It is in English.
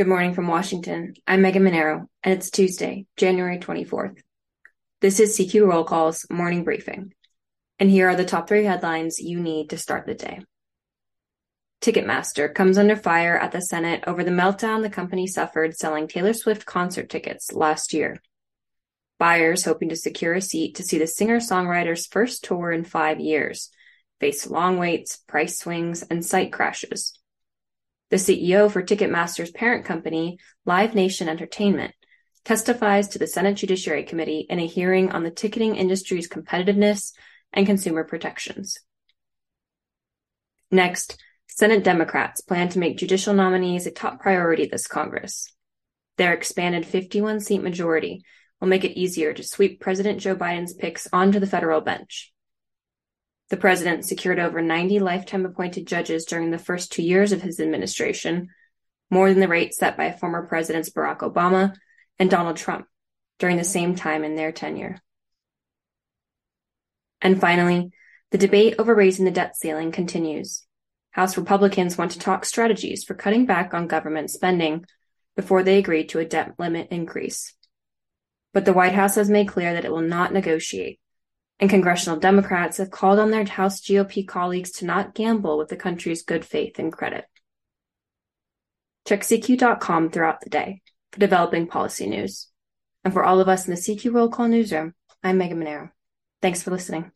Good morning from Washington. I'm Megan Mineiro, and it's Tuesday, January 24th. This is CQ Roll Call's morning briefing. And here are the top three headlines you need to start the day. Ticketmaster comes under fire at the Senate over the meltdown the company suffered selling Taylor Swift concert tickets last year. Buyers hoping to secure a seat to see the singer songwriter's first tour in five years face long waits, price swings, and site crashes. The CEO for Ticketmaster's parent company, Live Nation Entertainment, testifies to the Senate Judiciary Committee in a hearing on the ticketing industry's competitiveness and consumer protections. Next, Senate Democrats plan to make judicial nominees a top priority this Congress. Their expanded 51 seat majority will make it easier to sweep President Joe Biden's picks onto the federal bench. The president secured over 90 lifetime appointed judges during the first two years of his administration, more than the rate set by former presidents Barack Obama and Donald Trump during the same time in their tenure. And finally, the debate over raising the debt ceiling continues. House Republicans want to talk strategies for cutting back on government spending before they agree to a debt limit increase. But the White House has made clear that it will not negotiate and congressional Democrats have called on their House GOP colleagues to not gamble with the country's good faith and credit. Check CQ.com throughout the day for developing policy news. And for all of us in the CQ Roll Call newsroom, I'm Megan Mineiro. Thanks for listening.